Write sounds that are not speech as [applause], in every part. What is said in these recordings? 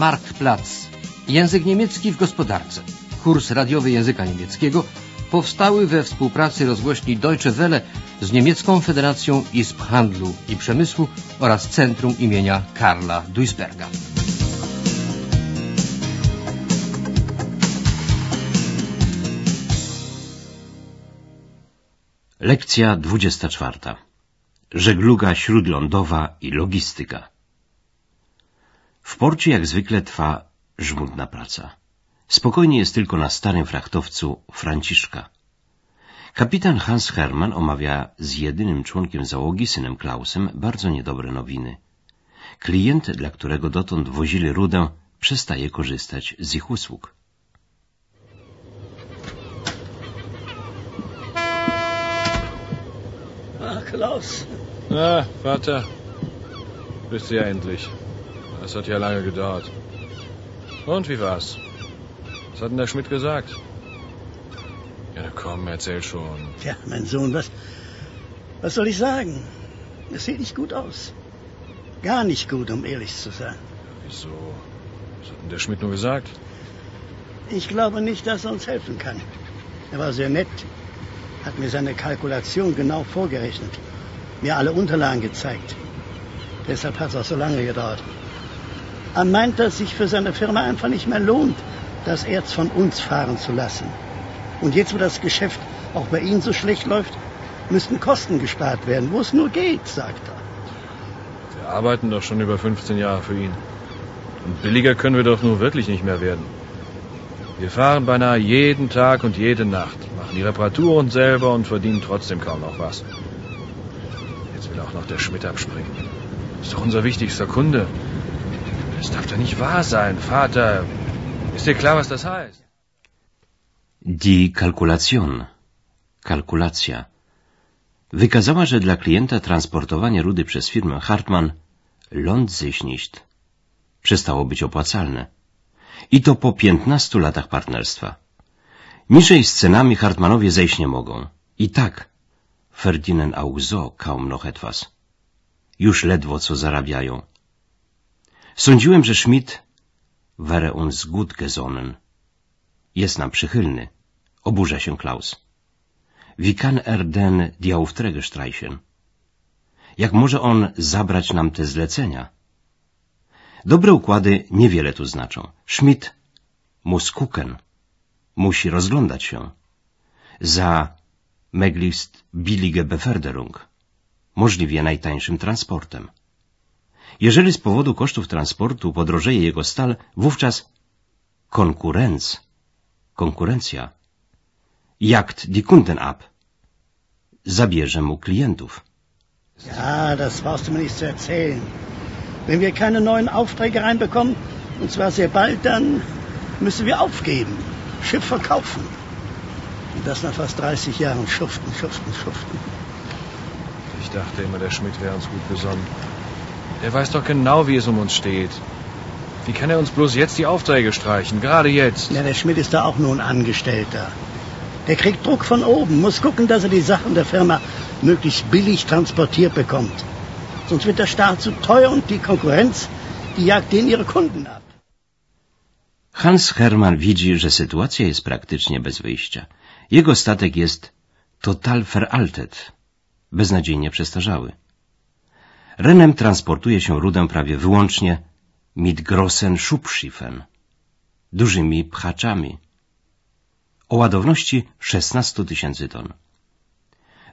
Marktplatz. Język niemiecki w gospodarce. Kurs radiowy języka niemieckiego powstały we współpracy rozgłośni Deutsche Welle z Niemiecką Federacją Izb Handlu i Przemysłu oraz Centrum imienia Karla Duisberga. Lekcja 24. Żegluga śródlądowa i logistyka. W porcie jak zwykle trwa żmudna praca. Spokojnie jest tylko na starym frachtowcu Franciszka. Kapitan Hans Hermann omawia z jedynym członkiem załogi, synem Klausem, bardzo niedobre nowiny. Klient, dla którego dotąd wozili rudę, przestaje korzystać z ich usług. Ach, Klaus. Na, Vater. Bist du ja endlich. Das hat ja lange gedauert. Und wie war's? Was hat denn der Schmidt gesagt? Ja, komm, erzähl schon. Tja, mein Sohn, was, was soll ich sagen? Es sieht nicht gut aus. Gar nicht gut, um ehrlich zu sein. Wieso? Was hat denn der Schmidt nur gesagt? Ich glaube nicht, dass er uns helfen kann. Er war sehr nett, hat mir seine Kalkulation genau vorgerechnet, mir alle Unterlagen gezeigt. Deshalb hat es auch so lange gedauert. Er meint, dass sich für seine Firma einfach nicht mehr lohnt, das Erz von uns fahren zu lassen. Und jetzt, wo das Geschäft auch bei Ihnen so schlecht läuft, müssten Kosten gespart werden, wo es nur geht, sagt er. Wir arbeiten doch schon über 15 Jahre für ihn. Und billiger können wir doch nur wirklich nicht mehr werden. Wir fahren beinahe jeden Tag und jede Nacht, machen die Reparaturen selber und verdienen trotzdem kaum noch was. Jetzt will auch noch der Schmidt abspringen. Ist doch unser wichtigster Kunde. Das darf doch nicht wahr sein, Vater. Ist dir klar, was das heißt? Die Kalkulation, kalkulacja, wykazała, że dla klienta transportowanie rudy przez firmę Hartmann ląd sich nicht przestało być opłacalne. I to po piętnastu latach partnerstwa. Niżej z cenami Hartmanowie zejść nie mogą. I tak verdienen auch so kaum noch etwas. Już ledwo co zarabiają. Sądziłem, że Schmidt wäre uns gut gesonnen. Jest nam przychylny. Oburza się Klaus. Wie kann er denn die Aufträge streichen? Jak może on zabrać nam te zlecenia? Dobre układy niewiele tu znaczą. Schmidt muss gucken. Musi rozglądać się. Za möglichst billige Beförderung. Możliwie najtańszym transportem. Jeżeli z powodu kosztów transportu podrożeje jego stal, wówczas konkurenc, konkurencja, jagt die Kunden ab, zabierze mu klientów. Ja, das brauchst du mir nicht zu erzählen. Wenn wir keine neuen Aufträge reinbekommen, und zwar sehr bald, dann müssen wir aufgeben, Schiff verkaufen. Und das nach fast 30 Jahren schuften, schuften, schuften. Ich dachte immer, der Schmidt wäre uns gut besonnen. Der weiß doch genau, wie es um uns steht. Wie kann er uns bloß jetzt die Aufträge streichen? Gerade jetzt. Ja, der Schmidt ist da auch nur ein Angestellter. Der kriegt Druck von oben, muss gucken, dass er die Sachen der Firma möglichst billig transportiert bekommt. Sonst wird der Staat zu teuer und die Konkurrenz, die jagt denen ihre Kunden ab. Hans Hermann widzi, że sytuacja jest praktycznie bez wyjścia. Jego statek jest total veraltet, beznadziejnie przestarzały. Renem transportuje się rudę prawie wyłącznie mit grossen Schubschiffen, dużymi pchaczami, o ładowności 16 tysięcy ton.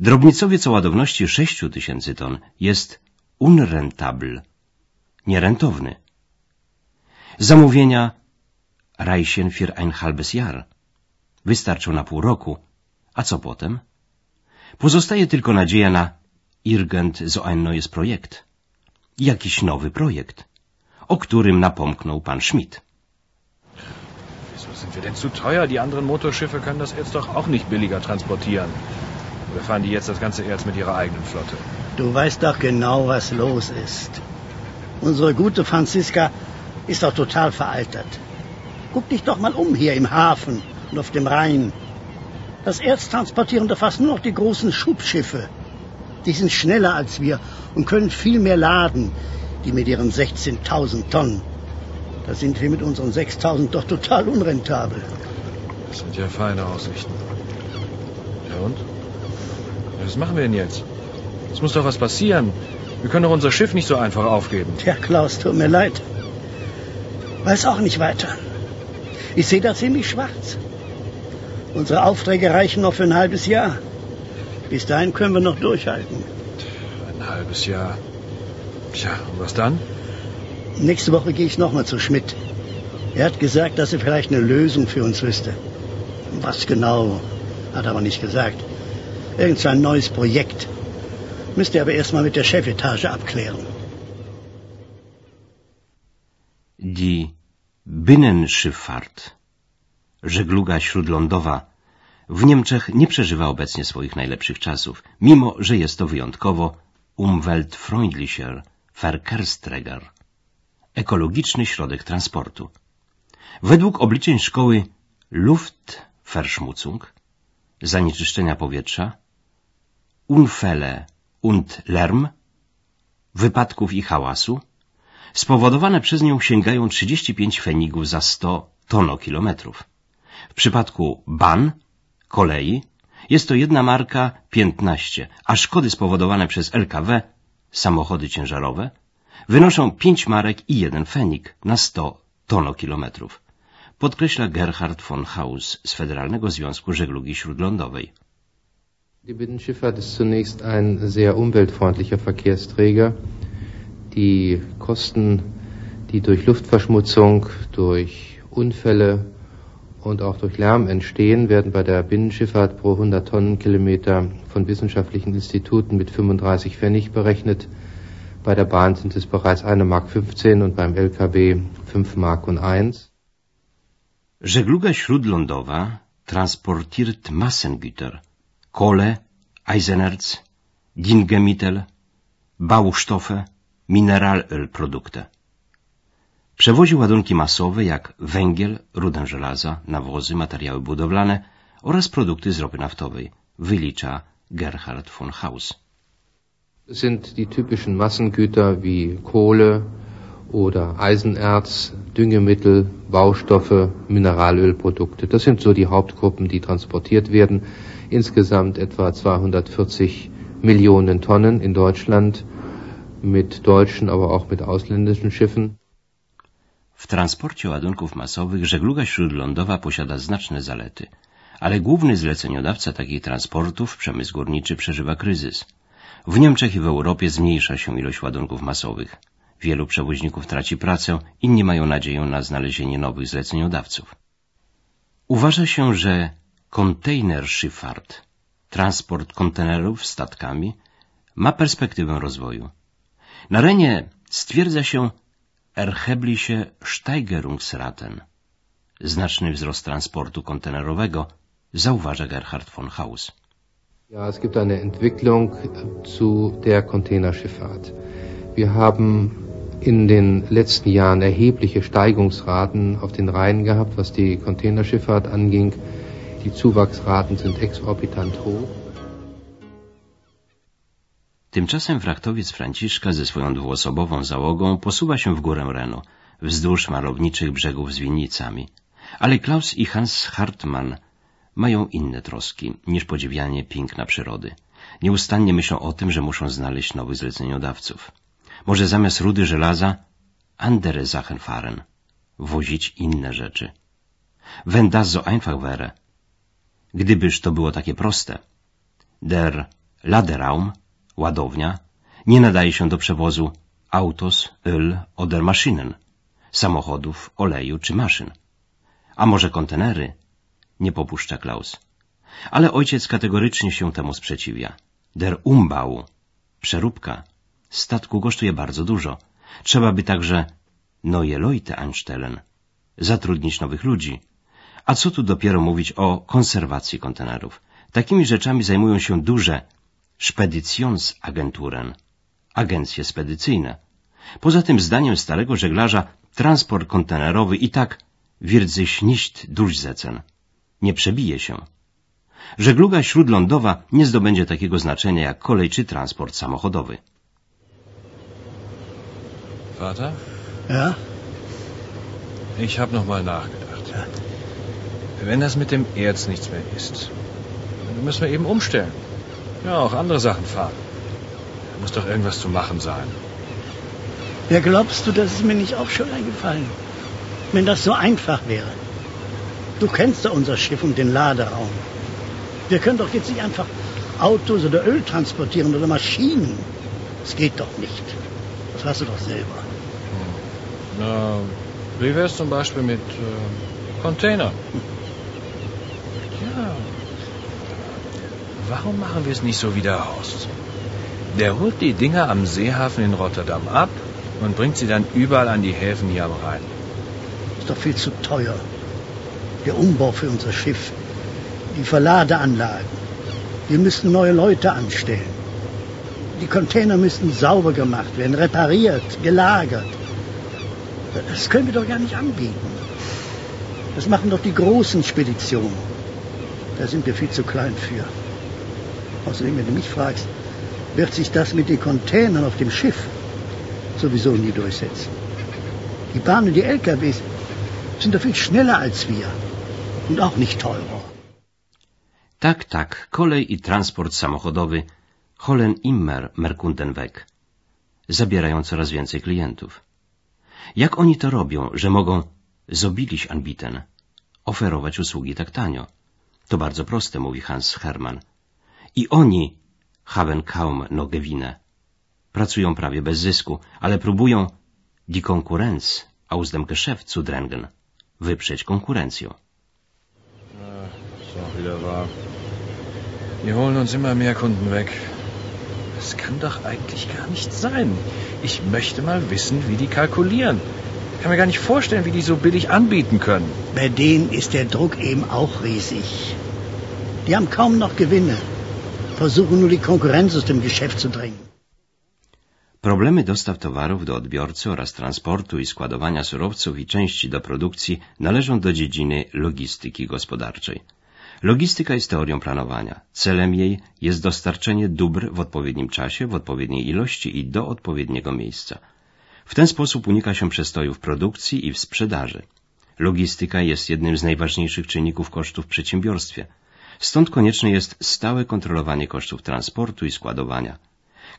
Drobnicowiec o ładowności 6 tysięcy ton jest unrentabel, nierentowny. Zamówienia reichen für ein halbes Jahr. Wystarczą na pół roku. A co potem? Pozostaje tylko nadzieja na irgend so ein neues Projekt. Jakiś nowy projekt, o którym napomknął pan Schmidt. Wieso sind wir denn zu teuer? Die anderen Motorschiffe können das Erz doch auch nicht billiger transportieren. Oder fahren die jetzt das ganze Erz mit ihrer eigenen Flotte? Du weißt doch genau, was los ist. Unsere gute Franziska ist doch total veraltet. Guck dich doch mal um hier im Hafen und auf dem Rhein. Das Erz transportieren doch fast nur noch die großen Schubschiffe. Die sind schneller als wir und können viel mehr laden, die mit ihren 16.000 Tonnen. Da sind wir mit unseren 6000 doch total unrentabel. Das sind ja feine Aussichten. Ja und? Was machen wir denn jetzt? Es muss doch was passieren. Wir können doch unser Schiff nicht so einfach aufgeben. Tja, Klaus, tut mir leid. Weiß auch nicht weiter. Ich sehe da ziemlich schwarz. Unsere Aufträge reichen noch für ein halbes Jahr. Bis dahin können wir noch durchhalten. Ein halbes Jahr. Tja, und was dann? Nächste Woche gehe ich nochmal zu Schmidt. Er hat gesagt, dass er vielleicht eine Lösung für uns wüsste. Was genau, hat er aber nicht gesagt. Irgend so ein neues Projekt. Müsste er aber erstmal mit der Chefetage abklären. Die Binnenschifffahrt, żegluga śródlądowa, w Niemczech nie przeżywa obecnie swoich najlepszych czasów, mimo że jest to wyjątkowo umweltfreundlicher Verkehrsträger, ekologiczny środek transportu. Według obliczeń szkoły Luftverschmutzung, zanieczyszczenia powietrza, Unfälle und Lärm, wypadków i hałasu, spowodowane przez nią sięgają 35 fenigów za 100 tonokilometrów. W przypadku ban, kolei, jest to jedna marka 15, a szkody spowodowane przez LKW, samochody ciężarowe, wynoszą 5 marek i jeden fenik na 100 tonokilometrów, podkreśla Gerhard von Haus z Federalnego Związku Żeglugi Śródlądowej. Die Binnenschifffahrt ist zunächst ein sehr umweltfreundlicher Verkehrsträger. Die Kosten, die durch Luftverschmutzung, durch Unfälle und auch durch Lärm entstehen, werden bei der Binnenschifffahrt pro 100 Tonnenkilometer von wissenschaftlichen Instituten mit 35 Pfennig berechnet. Bei der Bahn sind es bereits 1 Mark 15 und beim LKW 5 Mark und 1. Żegluga śródlądowa transportiert Massengüter, Kohle, Eisenerz, Dingemittel, Baustoffe, Mineralölprodukte. Przewozi ładunki masowe jak węgiel, rudę żelaza, nawozy, materiały budowlane oraz produkty z ropy naftowej, wylicza Gerhard von Haus. Sind die typischen Massengüter wie Kohle oder Eisenerz, Düngemittel, Baustoffe, Mineralölprodukte. Das sind so die Hauptgruppen, die transportiert werden. Insgesamt etwa 240 Millionen Tonnen in Deutschland mit deutschen, aber auch mit ausländischen Schiffen. W transporcie ładunków masowych żegluga śródlądowa posiada znaczne zalety, ale główny zleceniodawca takich transportów, przemysł górniczy, przeżywa kryzys. W Niemczech i w Europie zmniejsza się ilość ładunków masowych. Wielu przewoźników traci pracę, inni mają nadzieję na znalezienie nowych zleceniodawców. Uważa się, że Containerschifffahrt, transport kontenerów statkami, ma perspektywę rozwoju. Na Renie stwierdza się erhebliche Steigerungsraten, znaczny wzrost transportu kontenerowego, zauważa Gerhard von Haus. Ja, es gibt eine Entwicklung zu der Containerschifffahrt. Wir haben in den letzten Jahren erhebliche Steigungsraten auf den Rhein gehabt, was die Containerschifffahrt anging. Die Zuwachsraten sind exorbitant hoch. Tymczasem frachtowiec Franciszka ze swoją dwuosobową załogą posuwa się w górę Renu, wzdłuż malowniczych brzegów z winnicami. Ale Klaus i Hans Hartmann mają inne troski niż podziwianie piękna przyrody. Nieustannie myślą o tym, że muszą znaleźć nowych zleceniodawców. Może zamiast rudy żelaza andere Sachen fahren, wozić inne rzeczy. Wenn das so einfach wäre. Gdybyż to było takie proste. Der Laderaum ładownia, nie nadaje się do przewozu autos, öl oder Maschinen, samochodów, oleju czy maszyn. A może kontenery? Nie popuszcza Klaus. Ale ojciec kategorycznie się temu sprzeciwia. Der Umbau, przeróbka, statku kosztuje bardzo dużo. Trzeba by także neue Leute anstellen, zatrudnić nowych ludzi. A co tu dopiero mówić o konserwacji kontenerów? Takimi rzeczami zajmują się duże, Speditionsagenturen, agencje spedycyjne. Poza tym zdaniem starego żeglarza transport kontenerowy i tak wird sich nicht durchsetzen. Nie przebije się. Żegluga śródlądowa nie zdobędzie takiego znaczenia jak kolej czy transport samochodowy. Vater? Ja? Ich habe noch mal nachgedacht. Wenn das mit dem Erz nichts mehr ist, dann müssen wir eben umstellen. Ja, auch andere Sachen fahren. Da muss doch irgendwas zu machen sein. Ja, glaubst du, das ist mir nicht auch schon eingefallen? Wenn das so einfach wäre. Du kennst ja unser Schiff und den Laderaum. Wir können doch jetzt nicht einfach Autos oder Öl transportieren oder Maschinen. Das geht doch nicht. Das weißt du doch selber. Hm. Na, wie wär's zum Beispiel mit äh, Container? Ja. [laughs] Warum machen wir es nicht so wie der Horst? Der holt die Dinger am Seehafen in Rotterdam ab und bringt sie dann überall an die Häfen hier am Rhein. Ist doch viel zu teuer. Der Umbau für unser Schiff, die Verladeanlagen. Wir müssten neue Leute anstellen. Die Container müssten sauber gemacht werden, repariert, gelagert. Das können wir doch gar nicht anbieten. Das machen doch die großen Speditionen. Da sind wir viel zu klein für. Außerdem, wenn du mich fragst, wird sich das mit den Containern auf dem Schiff sowieso nie durchsetzen. Die Bahnen und die LKWs sind doch viel schneller als wir und auch nicht teurer. Tak, tak, kolej i transport samochodowy Holen immer Merkundenweg zabierają coraz więcej klientów. Jak oni to robią, że mogą zobilić anbiten, oferować usługi tak tanio? To bardzo proste, mówi Hans Hermann. I oni haben kaum no Gewinne. Pracują prawie bez zysku, ale próbują die Konkurrenz aus dem Geschäft zu drängen, wyprzeć konkurencją. So wieder wahr. Wir holen uns immer mehr Kunden weg. Das kann doch eigentlich gar nicht sein. Ich möchte mal wissen, wie die kalkulieren. Ich kann mir gar nicht vorstellen, wie die so billig anbieten können. Bei denen ist der Druck eben auch riesig. Die haben kaum noch Gewinne. Versuchen nur die Konkurrenz aus dem Geschäft zu drängen. Problemy dostaw towarów do odbiorcy oraz transportu i składowania surowców i części do produkcji należą do dziedziny logistyki gospodarczej. Logistyka jest teorią planowania. Celem jej jest dostarczenie dóbr w odpowiednim czasie, w odpowiedniej ilości i do odpowiedniego miejsca. W ten sposób unika się przestojów produkcji i w sprzedaży. Logistyka jest jednym z najważniejszych czynników kosztów w przedsiębiorstwie. Stąd konieczne jest stałe kontrolowanie kosztów transportu i składowania.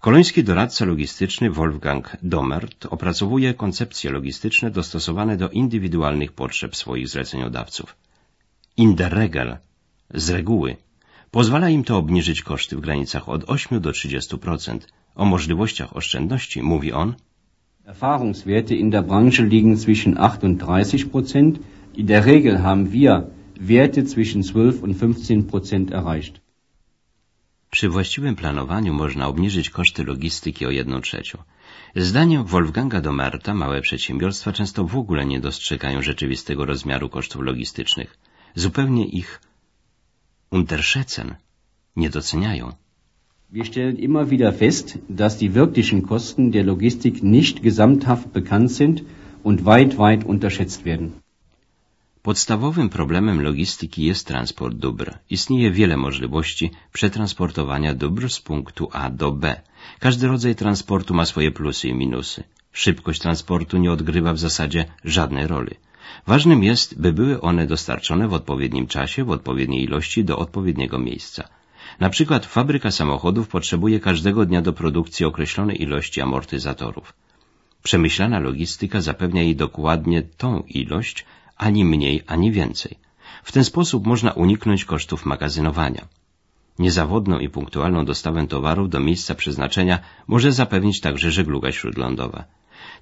Koloński doradca logistyczny Wolfgang Domert opracowuje koncepcje logistyczne dostosowane do indywidualnych potrzeb swoich zleceniodawców. In der Regel z reguły pozwala im to obniżyć koszty w granicach od 8 do 30%. O możliwościach oszczędności mówi on Erfahrungswerte in der Branche liegen zwischen 8 und 30%. In der Regel haben wir Werte zwischen 12 und 15% erreicht. Przy właściwym planowaniu można obniżyć koszty logistyki o jedną trzecią. Zdaniem Wolfganga Domerta małe przedsiębiorstwa często w ogóle nie dostrzegają rzeczywistego rozmiaru kosztów logistycznych. Zupełnie ich unterschätzen, nie doceniają. Wir stellen immer wieder fest, dass die wirklichen Kosten der Logistik nicht gesamthaft bekannt sind und weit, weit unterschätzt werden. Podstawowym problemem logistyki jest transport dóbr. Istnieje wiele możliwości przetransportowania dóbr z punktu A do B. Każdy rodzaj transportu ma swoje plusy i minusy. Szybkość transportu nie odgrywa w zasadzie żadnej roli. Ważnym jest, by były one dostarczone w odpowiednim czasie, w odpowiedniej ilości do odpowiedniego miejsca. Na przykład fabryka samochodów potrzebuje każdego dnia do produkcji określonej ilości amortyzatorów. Przemyślana logistyka zapewnia jej dokładnie tą ilość, ani mniej, ani więcej. W ten sposób można uniknąć kosztów magazynowania. Niezawodną i punktualną dostawę towarów do miejsca przeznaczenia może zapewnić także żegluga śródlądowa.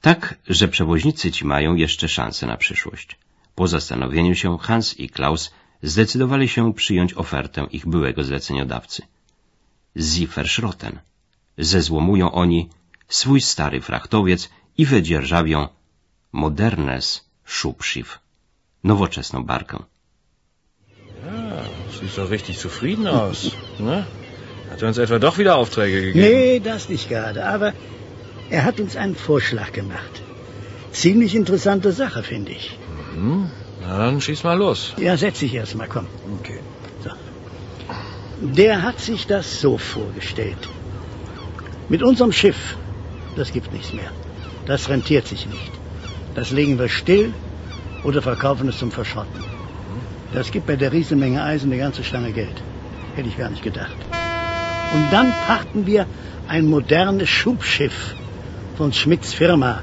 Tak, że przewoźnicy ci mają jeszcze szansę na przyszłość. Po zastanowieniu się Hans i Klaus zdecydowali się przyjąć ofertę ich byłego zleceniodawcy. Zifferschrotten. Zezłomują oni swój stary frachtowiec i wydzierżawią modernes Schubschiff, nowoczesną barkę. Ja, sieht doch richtig zufrieden aus. Ne? Hat er uns etwa doch wieder Aufträge gegeben? Nee, das nicht gerade, aber er hat uns einen Vorschlag gemacht. Ziemlich interessante Sache, finde ich. Mhm. Na dann schieß mal los. Ja, setz dich erst mal, komm. Okay. So. Der hat sich das so vorgestellt. Mit unserem Schiff, das gibt nichts mehr. Das rentiert sich nicht. Das legen wir still oder verkaufen es zum Verschrotten. Das gibt bei der Riesenmenge Eisen eine ganze Stange Geld. Hätte ich gar nicht gedacht. Und dann pachten wir ein modernes Schubschiff von Schmidts Firma.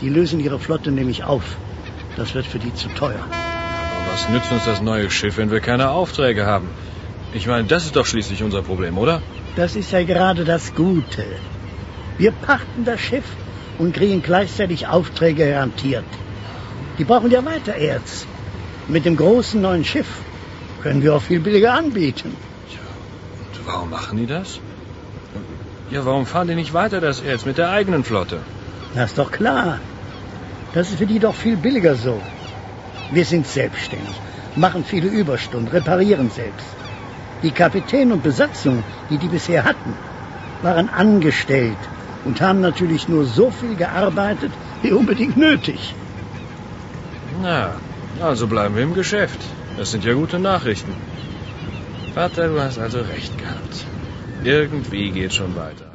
Die lösen ihre Flotte nämlich auf. Das wird für die zu teuer. Was nützt uns das neue Schiff, wenn wir keine Aufträge haben? Ich meine, das ist doch schließlich unser Problem, oder? Das ist ja gerade das Gute. Wir pachten das Schiff und kriegen gleichzeitig Aufträge garantiert. Die brauchen ja weiter Erz. Mit dem großen neuen Schiff können wir auch viel billiger anbieten. Und warum machen die das? Ja, warum fahren die nicht weiter das Erz mit der eigenen Flotte? Das ist doch klar. Das ist für die doch viel billiger so. Wir sind selbstständig, machen viele Überstunden, reparieren selbst. Die Kapitän und Besatzung, die die bisher hatten, waren angestellt und haben natürlich nur so viel gearbeitet, wie unbedingt nötig. Na, also bleiben wir im Geschäft. Das sind ja gute Nachrichten. Vater, du hast also recht gehabt. Irgendwie geht schon weiter.